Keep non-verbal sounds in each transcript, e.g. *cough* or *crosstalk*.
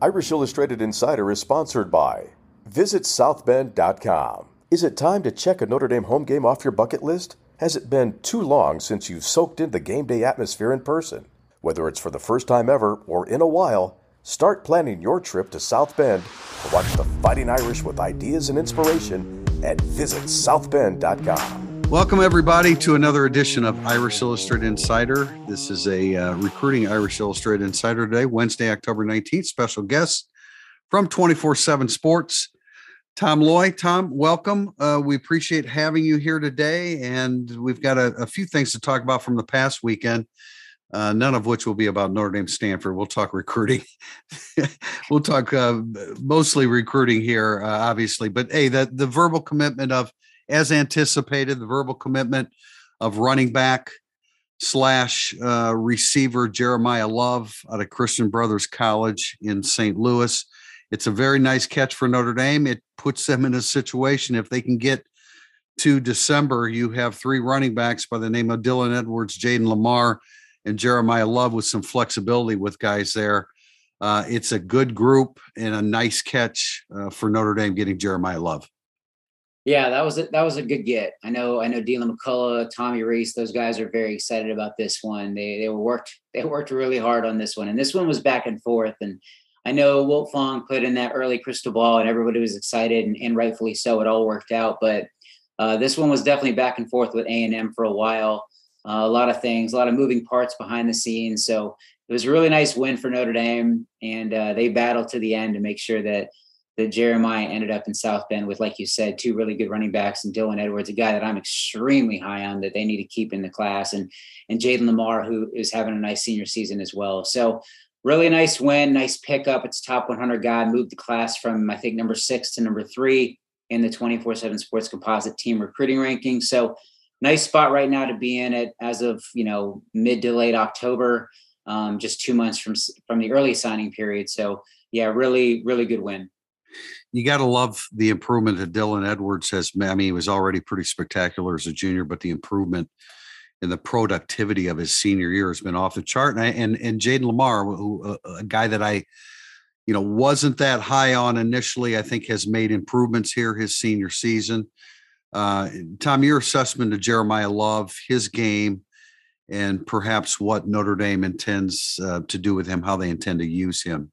Irish Illustrated Insider is sponsored by Visit Southbend.com. Is it time to check a Notre Dame home game off your bucket list? Has it been too long since you've soaked in the game day atmosphere in person? Whether it's for the first time ever or in a while, start planning your trip to South Bend to watch the Fighting Irish with ideas and inspiration at visitsouthbend.com. Welcome, everybody, to another edition of Irish Illustrated Insider. This is a uh, recruiting Irish Illustrated Insider today, Wednesday, October 19th. Special guest from 24 7 Sports, Tom Loy. Tom, welcome. Uh, we appreciate having you here today. And we've got a, a few things to talk about from the past weekend. Uh, none of which will be about Notre Dame Stanford. We'll talk recruiting. *laughs* we'll talk uh, mostly recruiting here, uh, obviously. But hey, the, the verbal commitment of as anticipated, the verbal commitment of running back slash uh, receiver Jeremiyah Love out of Christian Brothers College in St. Louis. It's a very nice catch for Notre Dame. It puts them in a situation if they can get to December, you have three running backs by the name of Dylan Edwards, Jayden Limar, and Jeremiyah Love with some flexibility with guys there. Uh, it's a good group and a nice catch uh, for Notre Dame getting Jeremiyah Love. Yeah, that was a, that was a good get. I know I know Deland McCullough, Tommy Rees, those guys are very excited about this one. They they worked they worked really hard on this one, and this one was back and forth. And I know Wilt Fong put in that early crystal ball, and everybody was excited, and, and rightfully so. It all worked out, but uh, this one was definitely back and forth with A and M for a while. Uh, a lot of things, a lot of moving parts behind the scenes. So it was a really nice win for Notre Dame, and uh, they battled to the end to make sure that that Jeremiyah ended up in South Bend with, like you said, two really good running backs and Dylan Edwards, a guy that I'm extremely high on that they need to keep in the class, and and Jayden Limar, who is having a nice senior season as well. So really nice win, nice pickup. It's top 100 guy, moved the class from I think number six to number three in the 24/7 Sports Composite Team recruiting ranking. So nice spot right now to be in it as of you know mid to late October, um, just two months from from the early signing period. So yeah, really really good win you got to love the improvement that Dylan Edwards has. I mean, he was already pretty spectacular as a junior, but the improvement in the productivity of his senior year has been off the chart. And I, and, and Jayden Limar, who uh, a guy that I, you know, wasn't that high on initially, I think has made improvements here his senior season. Uh, Tom, your assessment of Jeremiyah Love, his game, and perhaps what Notre Dame intends uh, to do with him, how they intend to use him.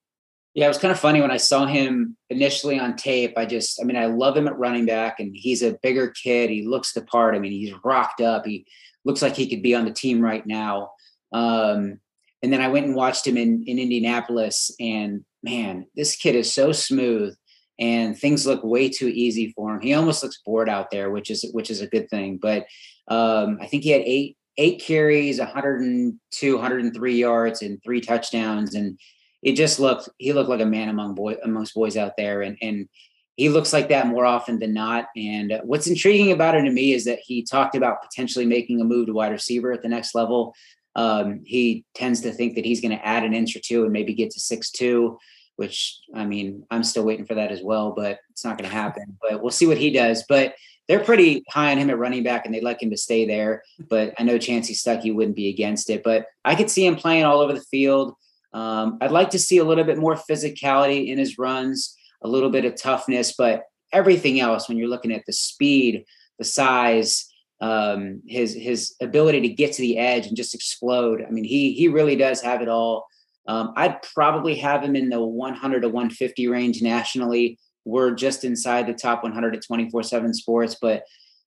Yeah, it was kind of funny when I saw him initially on tape. I just, I mean, I love him at running back, and he's a bigger kid. He looks the part. I mean, he's rocked up. He looks like he could be on the team right now. Um, and then I went and watched him in in Indianapolis, and man, this kid is so smooth, and things look way too easy for him. He almost looks bored out there, which is which is a good thing. But um, I think he had eight eight carries, 102, 103 yards, and three touchdowns, and it just looked he looked like a man among boy amongst boys out there and and he looks like that more often than not. And what's intriguing about it to me is that he talked about potentially making a move to wide receiver at the next level. Um, he tends to think that he's going to add an inch or two and maybe get to six two which i mean i'm still waiting for that as well but it's not going to happen but we'll see what he does. But they're pretty high on him at running back and they'd like him to stay there but i know Chansi Stuckey wouldn't be against it. But i could see him playing all over the field um, I'd like to see a little bit more physicality in his runs, a little bit of toughness, but everything else, when you're looking at the speed, the size, um, his his ability to get to the edge and just explode. I mean, he he really does have it all. Um, I'd probably have him in the 100 to 150 range nationally. We're just inside the top 100 at 24/7 Sports, but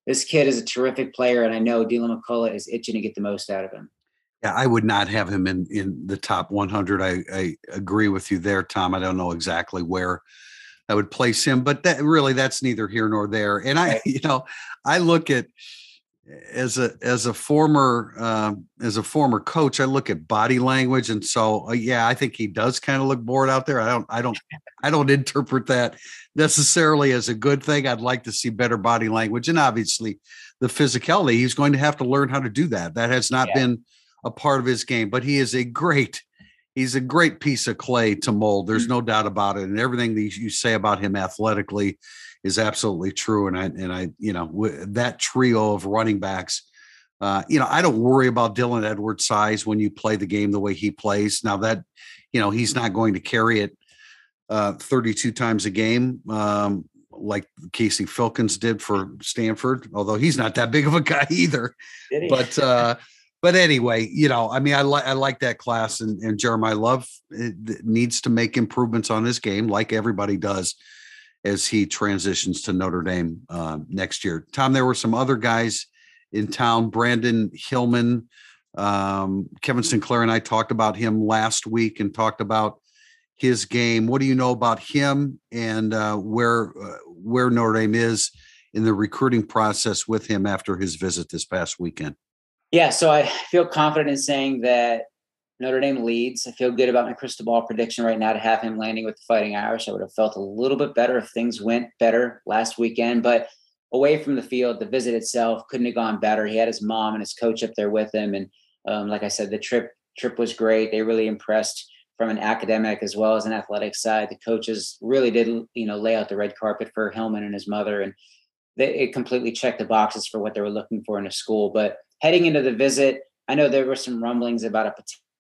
this kid is a terrific player, and I know Deland McCullough is itching to get the most out of him. Yeah, I would not have him in in the top 100. I, I agree with you there, Tom. I don't know exactly where I would place him, but that really that's neither here nor there. And I, *laughs* you know, I look at as a as a former uh, as a former coach, I look at body language, and so uh, yeah, I think he does kind of look bored out there. I don't I don't *laughs* I don't interpret that necessarily as a good thing. I'd like to see better body language, and obviously the physicality. He's going to have to learn how to do that. That has not yeah. been a part of his game, but he is a great he's a great piece of clay to mold. There's mm. no doubt about it. And everything that you say about him athletically is absolutely true. And I and I, you know, that trio of running backs. Uh, you know, I don't worry about Dylan Edwards' size when you play the game the way he plays. Now that, you know, he's not going to carry it uh, 32 times a game, um, like Casey Filkins did for Stanford, although he's not that big of a guy *laughs* either. But uh, but anyway, you know, I mean, I like I like that class, and, and Jeremiyah Love needs to make improvements on his game, like everybody does, as he transitions to Notre Dame uh, next year. Tom, there were some other guys in town. Brandon Hillman, um, Kevin Sinclair, and I talked about him last week, and talked about his game. What do you know about him, and uh, where uh, where Notre Dame is in the recruiting process with him after his visit this past weekend? Yeah, so I feel confident in saying that Notre Dame leads. I feel good about my crystal ball prediction right now to have him landing with the Fighting Irish. I would have felt a little bit better if things went better last weekend, but away from the field, the visit itself couldn't have gone better. He had his mom and his coach up there with him, and um, like I said, the trip trip was great. They really impressed from an academic as well as an athletic side. The coaches really did, you know, lay out the red carpet for Hillman and his mother, and they, it completely checked the boxes for what they were looking for in a school. But heading into the visit, I know there were some rumblings about a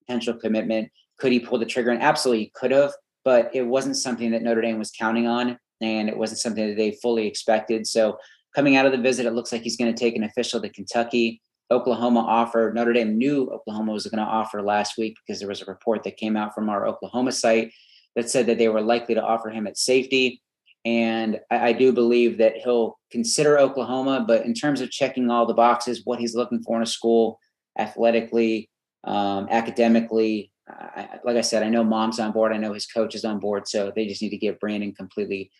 potential commitment. Could he pull the trigger? And absolutely he could have, but it wasn't something that Notre Dame was counting on. And it wasn't something that they fully expected. So coming out of the visit, it looks like he's going to take an official to Kentucky. Oklahoma offered, Notre Dame knew Oklahoma was going to offer last week because there was a report that came out from our Oklahoma site that said that they were likely to offer him at safety. And I, I, do believe that he'll consider Oklahoma, but in terms of checking all the boxes, what he's looking for in a school, athletically, um, academically, I, like I said, I know mom's on board. I know his coach is on board. So they just need to get Brandon completely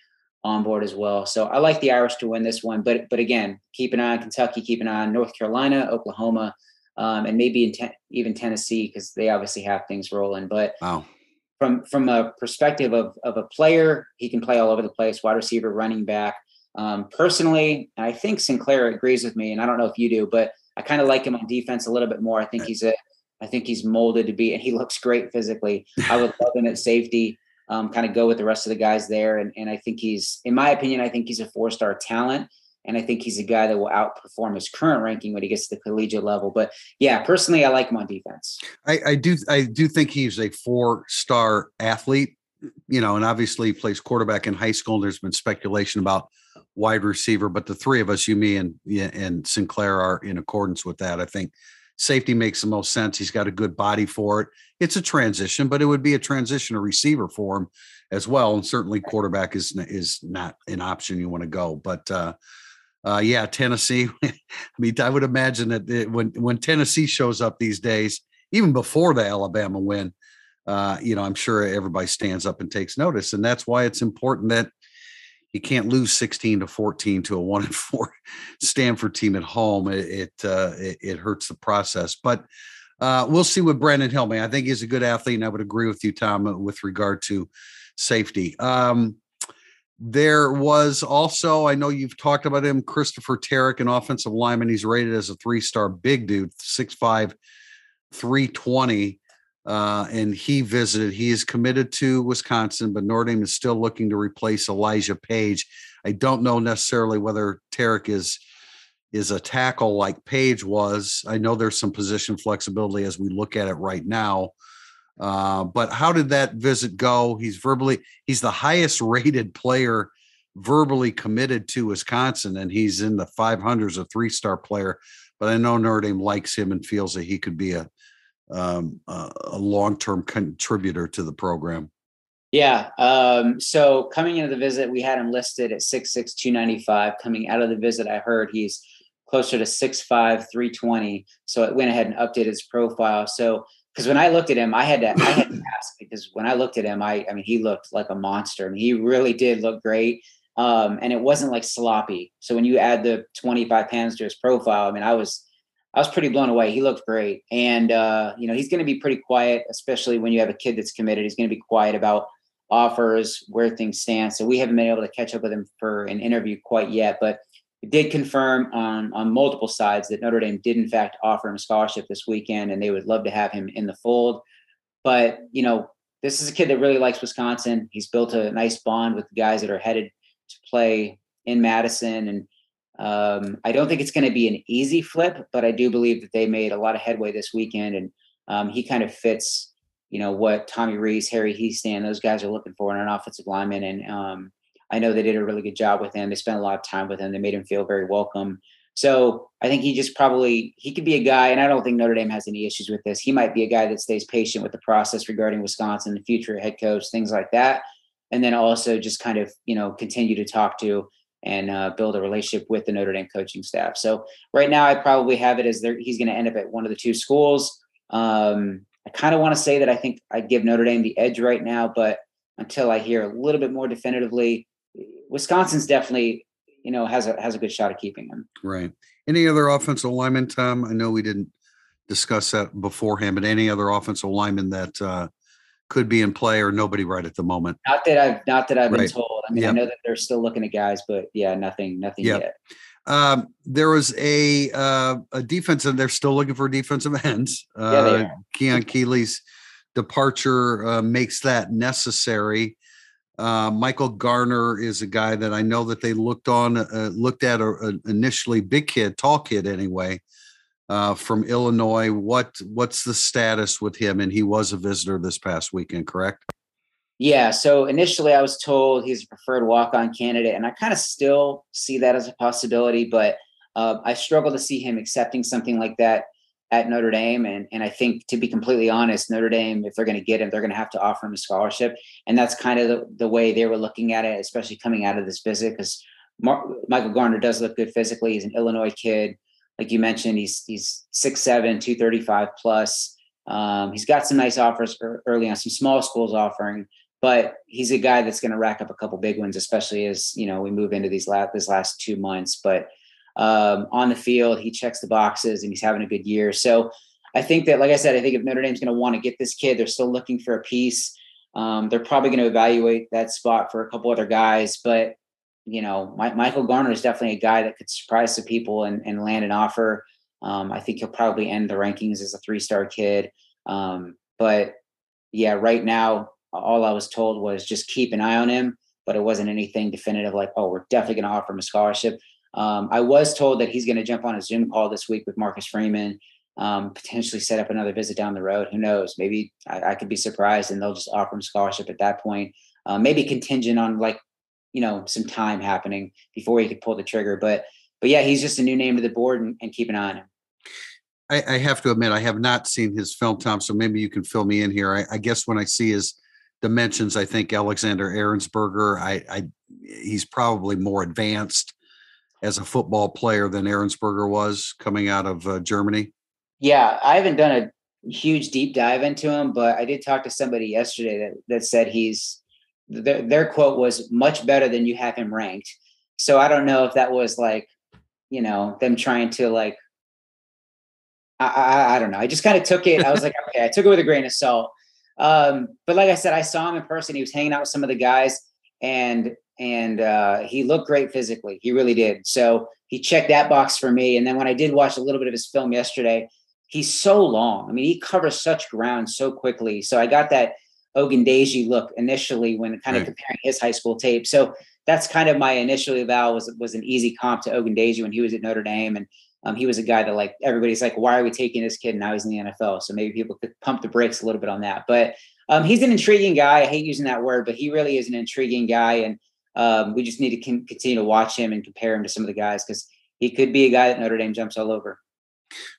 on board as well. So I like the Irish to win this one. But but again, keep an eye on Kentucky, keep an eye on North Carolina, Oklahoma, um, and maybe te- even Tennessee because they obviously have things rolling. But wow from from a perspective of of a player, he can play all over the place, wide receiver, running back. Um, personally, I think Sinclair agrees with me, and I don't know if you do, but I kind of like him on defense a little bit more. I think he's a, I think he's molded to be, and he looks great physically. I would love him at safety. Um, kind of go with the rest of the guys there, and and I think he's, in my opinion, I think he's a four star talent. And I think he's a guy that will outperform his current ranking when he gets to the collegiate level. But yeah, personally, I like him on defense. I, I do. I do think he's a four-star athlete. You know, and obviously plays quarterback in high school. And There's been speculation about wide receiver, but the three of us, you, me, and and Sinclair, are in accordance with that. I think safety makes the most sense. He's got a good body for it. It's a transition, but it would be a transition to receiver for him as well. And certainly quarterback is is not an option you want to go. But uh, uh, yeah, Tennessee. *laughs* I mean, I would imagine that it, when when Tennessee shows up these days, even before the Alabama win, uh, you know, I'm sure everybody stands up and takes notice, and that's why it's important that you can't lose 16 to 14 to a one and four *laughs* Stanford team at home. It it, uh, it, it hurts the process, but uh, we'll see with Brandon Hillman. I think he's a good athlete, and I would agree with you, Tom, with regard to safety. Um, there was also, I know you've talked about him, Christopher Terek, an offensive lineman. He's rated as a three star big dude, 6'5, 320. Uh, and he visited. He is committed to Wisconsin, but Notre Dame is still looking to replace Elijah Paige. I don't know necessarily whether Terek is is a tackle like Paige was. I know there's some position flexibility as we look at it right now. Uh, but how did that visit go? He's verbally, he's the highest rated player verbally committed to Wisconsin, and he's in the 500s, a three star player. But I know Notre Dame likes him and feels that he could be a, um, a long term contributor to the program. Yeah. Um, so coming into the visit, we had him listed at 6'6, 295. Coming out of the visit, I heard he's closer to 6'5, 320. So it went ahead and updated his profile. So because when I looked at him, I had to I had to ask because when I looked at him, I I mean he looked like a monster. I mean he really did look great. Um, and it wasn't like sloppy. So when you add the 25 pounds to his profile, I mean I was I was pretty blown away. He looked great. And uh, you know, he's gonna be pretty quiet, especially when you have a kid that's committed. He's gonna be quiet about offers, where things stand. So we haven't been able to catch up with him for an interview quite yet, but did confirm on on multiple sides that Notre Dame did in fact offer him a scholarship this weekend, and they would love to have him in the fold. But you know, this is a kid that really likes Wisconsin. He's built a nice bond with the guys that are headed to play in Madison, and um, I don't think it's going to be an easy flip, but I do believe that they made a lot of headway this weekend, and um, he kind of fits you know what Tommy Rees, Harry Hiestand, those guys are looking for in an offensive lineman, and um, I know they did a really good job with him. They spent a lot of time with him. They made him feel very welcome. So I think he just probably he could be a guy, and I don't think Notre Dame has any issues with this. He might be a guy that stays patient with the process regarding Wisconsin, the future head coach, things like that, and then also just kind of you know continue to talk to and uh, build a relationship with the Notre Dame coaching staff. So right now, I probably have it as there, he's going to end up at one of the two schools. Um, I kind of want to say that I think I'd give Notre Dame the edge right now, but until I hear a little bit more definitively, Wisconsin's definitely you know has a has a good shot at keeping him. Right. Any other offensive lineman, Tom? I know we didn't discuss that beforehand, but any other offensive lineman that uh, could be in play or nobody right at the moment? Not that I've not that I've right. been told. I mean, yep. I know that they're still looking at guys, but yeah, nothing, nothing yep. yet. Um, there was a uh, a defensive. They're still looking for defensive *laughs* ends. Uh, yeah. Keon Keeley's departure uh, makes that necessary. Uh, Michael Garner is a guy that I know that they looked on, uh, looked at a, a initially big kid, tall kid anyway, uh, from Illinois. What what's the status with him? And he was a visitor this past weekend, correct? Yeah. So initially, I was told he's a preferred walk-on candidate, and I kind of still see that as a possibility, but uh, I struggle to see him accepting something like that at Notre Dame. And, and I think, to be completely honest, Notre Dame, if they're going to get him, they're going to have to offer him a scholarship. And that's kind of the, the way they were looking at it, especially coming out of this visit, because Michael Garner does look good physically. He's an Illinois kid. Like you mentioned, he's he's 6'7, 235 plus. Um, he's got some nice offers early on, some small schools offering, but he's a guy that's going to rack up a couple big ones, especially as you know we move into these last this last two months. But um, on the field. He checks the boxes and he's having a good year. So I think that, like I said, I think if Notre Dame's going to want to get this kid, they're still looking for a piece. Um, they're probably going to evaluate that spot for a couple other guys, but you know, my, Michael Garner is definitely a guy that could surprise some people and, and land an offer. Um, I think he'll probably end the rankings as a three-star kid. Um, but yeah, right now, all I was told was just keep an eye on him, but it wasn't anything definitive like, oh, we're definitely going to offer him a scholarship. Um, I was told that he's going to jump on a Zoom call this week with Marcus Freeman, um, potentially set up another visit down the road. Who knows? Maybe I, I could be surprised and they'll just offer him scholarship at that point. Uh, maybe contingent on like, you know, some time happening before he could pull the trigger. But, but yeah, he's just a new name to the board and, and keep an eye on him. I, I, have to admit, I have not seen his film, Tom. So maybe you can fill me in here. I, I guess when I see his dimensions, I think Alexander Ehrensberger. I, I he's probably more advanced as a football player than Ehrensberger was coming out of uh, Germany? Yeah, I haven't done a huge deep dive into him, but I did talk to somebody yesterday that that said he's their, their quote was much better than you have him ranked. So I don't know if that was like, you know, them trying to like I, I, I, don't know. I just kind of took it. I was like, okay, I took it with a grain of salt. Um, but like I said, I saw him in person. He was hanging out with some of the guys, and and uh, he looked great physically. He really did. So he checked that box for me. And then when I did watch a little bit of his film yesterday, he's so long. I mean, he covers such ground so quickly. So I got that Ogundeji look initially when kind of comparing his high school tape. So that's kind of my initial eval was was an easy comp to Ogundeji when he was at Notre Dame, and um, he was a guy that like everybody's like, why are we taking this kid? Now he's in the NFL, so maybe people could pump the brakes a little bit on that. But um, he's an intriguing guy. I hate using that word, but he really is an intriguing guy, and um, we just need to con- continue to watch him and compare him to some of the guys because he could be a guy that Notre Dame jumps all over.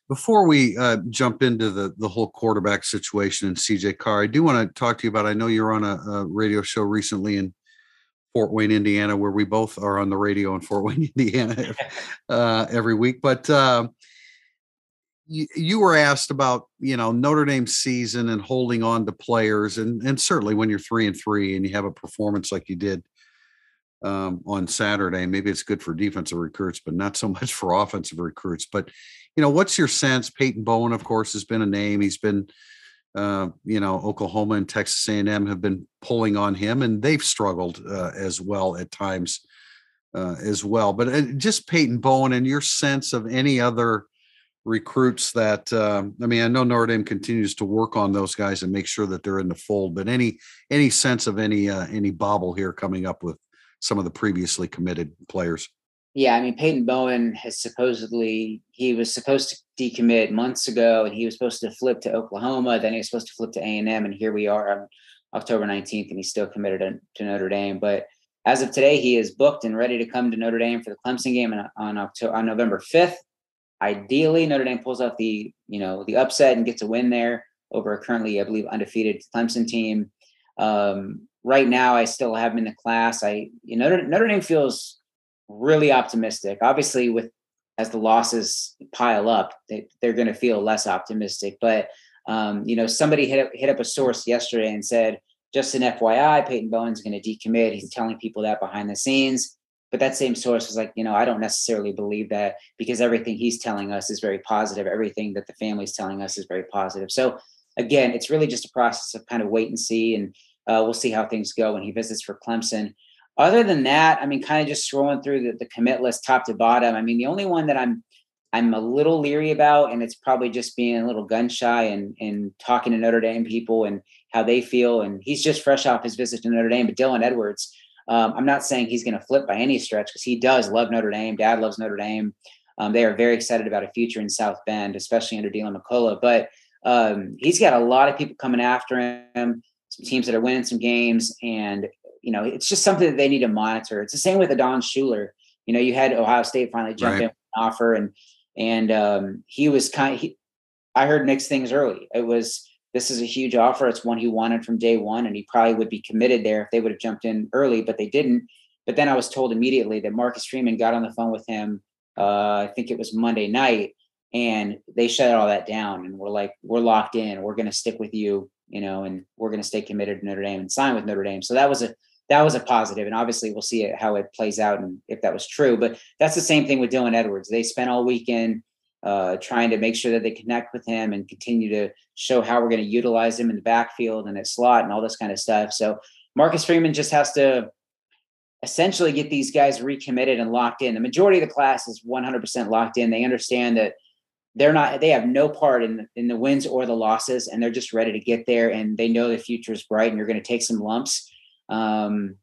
Before we uh, jump into the the whole quarterback situation and CJ Carr, I do want to talk to you about. I know you're on a, a, radio show recently in Fort Wayne, Indiana, where we both are on the radio in Fort Wayne, *laughs* Indiana, *laughs* uh, every week. But uh, you, you were asked about you know Notre Dame season and holding on to players, and and certainly when you're three and three and you have a performance like you did um, on Saturday. Maybe it's good for defensive recruits, but not so *laughs* much for offensive recruits. But you know, what's your sense? Peyton Bowen, of course, has been a name. He's been, uh, you know, Oklahoma and Texas A&M have been pulling on him, and they've struggled uh, as well at times uh, as well. But uh, just Peyton Bowen and your sense of any other recruits that um, I mean, I know Notre Dame continues to work on those guys and make sure that they're in the fold. But any any sense of any uh, any bobble here coming up with some of the previously committed players? Yeah, I mean Peyton Bowen has supposedly he was supposed to decommit months ago, and he was supposed to flip to Oklahoma. Then he was supposed to flip to A and M, and here we are on October nineteenth, and he's still committed to, Notre Dame. But as of today, he is booked and ready to come to Notre Dame for the Clemson game on, on October on November fifth. Ideally, Notre Dame pulls off the you know the upset and gets a win there over a currently, I believe, undefeated Clemson team. Um, right now, I still have him in the class. I you know Notre, Notre Dame feels really optimistic. Obviously, with as the losses pile up, they, they're going to feel less optimistic. But um, you know, somebody hit hit up a source yesterday and said, just an FYI, Peyton Bowen's going to decommit. He's telling people that behind the scenes. But that same source was like, you know, I don't necessarily believe that because everything he's telling us is very positive. Everything that the family's telling us is very positive. So again, it's really just a process of kind of wait and see, and uh, we'll see how things go when he visits for Clemson. Other than that, I mean, kind of just scrolling through the, the commit list top to bottom. I mean, the only one that I'm I'm a little leery about, and it's probably just being a little gun shy and and talking to Notre Dame people and how they feel. And he's just fresh off his visit to Notre Dame. But Dylan Edwards, um, I'm not saying he's going to flip by any stretch because he does love Notre Dame. Dad loves Notre Dame. Um, they are very excited about a future in South Bend, especially under Dylan McCullough. But um, he's got a lot of people coming after him, teams that are winning some games, and you know, it's just something that they need to monitor. It's the same with Adon Shuler. You know, you had Ohio State finally jump right. in offer, and and um, he was kind. Of, he, I heard mixed things early. It was this is a huge offer. It's one he wanted from day one, and he probably would be committed there if they would have jumped in early, but they didn't. But then I was told immediately that Marcus Freeman got on the phone with him. Uh, I think it was Monday night, and they shut all that down and we're like, we're locked in. We're going to stick with you, you know, and we're going to stay committed to Notre Dame and sign with Notre Dame. So that was a that was a positive, and obviously we'll see how it plays out and if that was true. But that's the same thing with Dylan Edwards. They spent all weekend uh, trying to make sure that they connect with him and continue to show how we're going to utilize him in the backfield and at slot and all this kind of stuff. So Marcus Freeman just has to essentially get these guys recommitted and locked in. The majority of the class is 100% locked in. They understand that they're not they have no part in in the wins or the losses and they're just ready to get there and they know the future is bright and you're going to take some lumps um,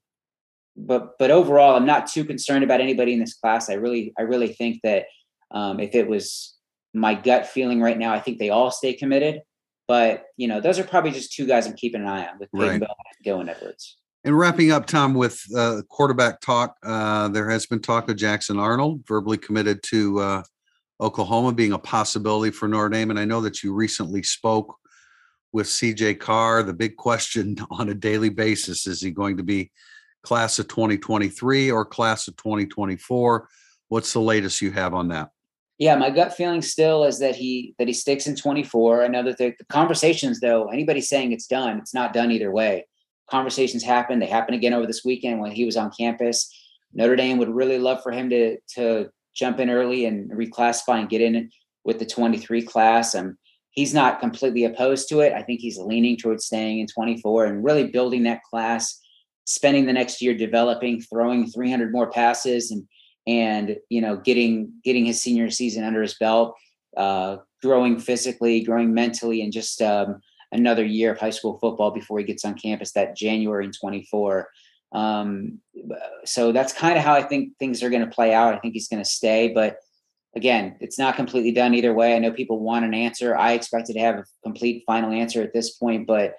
but but overall, I'm not too concerned about anybody in this class. I really I really think that um, if it was my gut feeling right now, I think they all stay committed. But you know, those are probably just two guys I'm keeping an eye on with Peyton right. Bell and Dylan Edwards. And wrapping up, Tom, with uh, quarterback talk, uh, there has been talk of Jackson Arnold verbally committed to uh, Oklahoma being a possibility for Notre Dame. And I know that you recently spoke with CJ Carr. The big question *laughs* on a daily basis is he going to be class of 2023 or class of 2024? What's the latest you have on that? Yeah, my gut feeling still is that he that he sticks in 24. I know that the, the conversations, though, anybody saying it's done, it's not done either way. Conversations happen. They happen again over this weekend when he was on campus. Notre Dame would really love for him to to jump in early and reclassify and get in with the 23 class. Um, he's not completely opposed to it. I think he's leaning towards staying in 24 and really building that class, spending the next year developing, throwing 300 more passes and and you know getting getting his senior season under his belt, uh, growing physically, growing mentally, and just um, another year of high school football before he gets on campus that January in 24. Um, so that's kind of how I think things are going to play out. I think he's going to stay, but again, it's not completely done either way. I know people want an answer. I expected to have a complete final answer at this point, but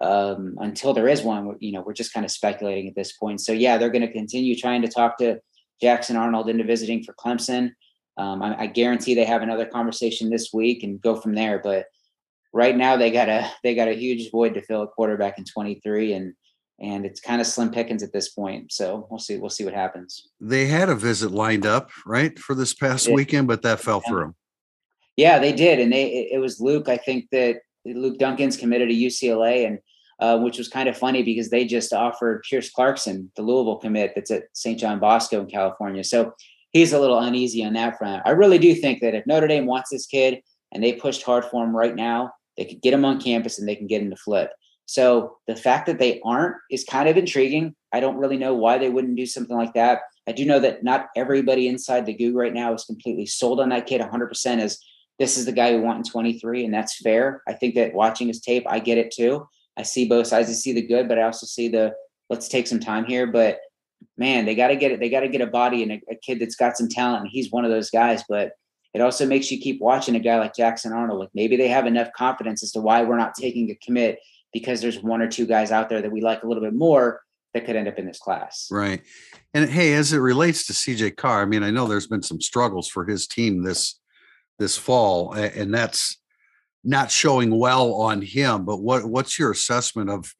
um, until there is one, you know, we're just kind of speculating at this point. So yeah, they're going to continue trying to talk to Jackson Arnold into visiting for Clemson. Um, I, I, guarantee they have another conversation this week and go from there. But right now, they got a they got a huge void to fill a quarterback in 23, and and it's kind of slim pickings at this point. So we'll see. We'll see what happens. They had a visit lined up, right, for this past weekend, but that fell yeah. through. Yeah, they did, and they it was Luke. I think that Luke Duncan's committed to UCLA, and uh, which was kind of funny because they just offered Pierce Clarkson, the Louisville commit that's at St. John Bosco in California. So he's a little uneasy on that front. I really do think that if Notre Dame wants this kid and they pushed hard for him right now, they could get him on campus and they can get him to flip. So the fact that they aren't is kind of intriguing. I don't really know why they wouldn't do something like that. I do know that not everybody inside the Gug right now is completely sold on that kid 100% as this is the guy we want in 23, and that's fair. I think that watching his tape, I get it too. I see both sides. I see the good, but I also see the let's take some time here. But man, they got to get it. They got to get a body and a, a, kid that's got some talent. And he's one of those guys. But it also makes you keep watching a guy like Jackson Arnold. Like maybe they have enough confidence as to why we're not taking a commit because there's one or two guys out there that we like a little bit more that could end up in this class. Right. And hey, as it relates to CJ Carr, I mean, I know there's been some struggles for his team this this fall, and that's not showing well on him. But what what's your assessment of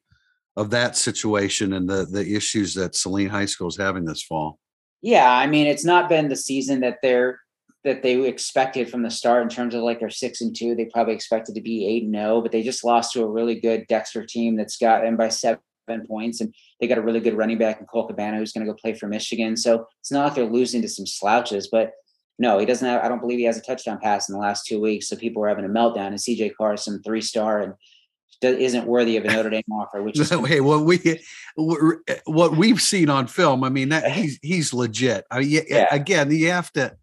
of that situation and the the issues that Saline High School is having this fall? Yeah, I mean, it's not been the season that they're that they expected from the start in terms of like they're six and two. They probably expected to be eight and no, but they just lost to a really good Dexter team that's got them by seven points, and they got a really good running back in Cole Cabana who's going to go play for Michigan. So it's not like they're losing to some slouches, but no, he doesn't have. I don't believe he has a touchdown pass in the last two weeks. So people were having a meltdown. And CJ Carson, three star, and isn't worthy of a Notre Dame offer. Which is *laughs* hey, what we what we've seen on film. I mean, that *laughs* he's he's legit. I mean, yeah. again, you have to.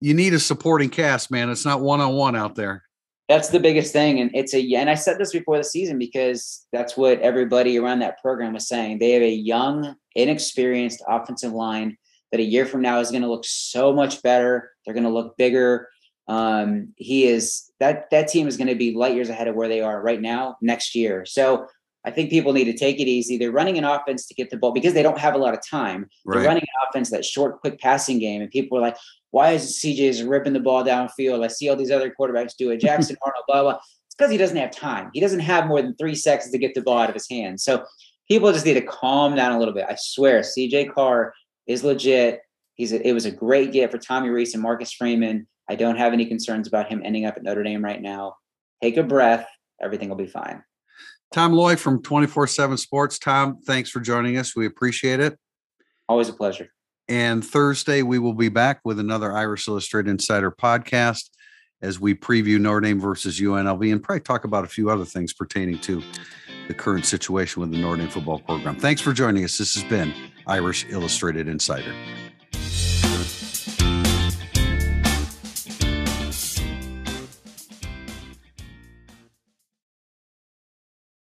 You need a supporting cast, man. It's not one on one out there. That's the biggest thing, and it's a. And I said this before the season because that's what everybody around that program was saying. They have a young, inexperienced offensive line that a year from now is going to look so much better. They're going to look bigger. Um, he is that that team is going to be light years ahead of where they are right now next year. So I think people need to take it easy. They're running an offense to get the ball because they don't have a lot of time. Right. They're running an offense that short, quick passing game, and people are like, "Why is CJ's ripping the ball downfield?" I see all these other quarterbacks do it. *laughs* Jackson Arnold, blah blah. It's because he doesn't have time. He doesn't have more than three seconds to get the ball out of his hands. So people just need to calm down a little bit. I swear, CJ Carr is legit. He's a, it was a great get for Tommy Rees and Marcus Freeman. I don't have any concerns about him ending up at Notre Dame right now. Take a breath. Everything will be fine. Tom Loy from 24 7 Sports. Tom, thanks for joining us. We appreciate it. Always a pleasure. And Thursday, we will be back with another Irish Illustrated Insider podcast as we preview Notre Dame versus UNLV and probably talk about a few other things pertaining to the current situation with the Notre Dame football program. Thanks for joining us. This has been Irish Illustrated Insider.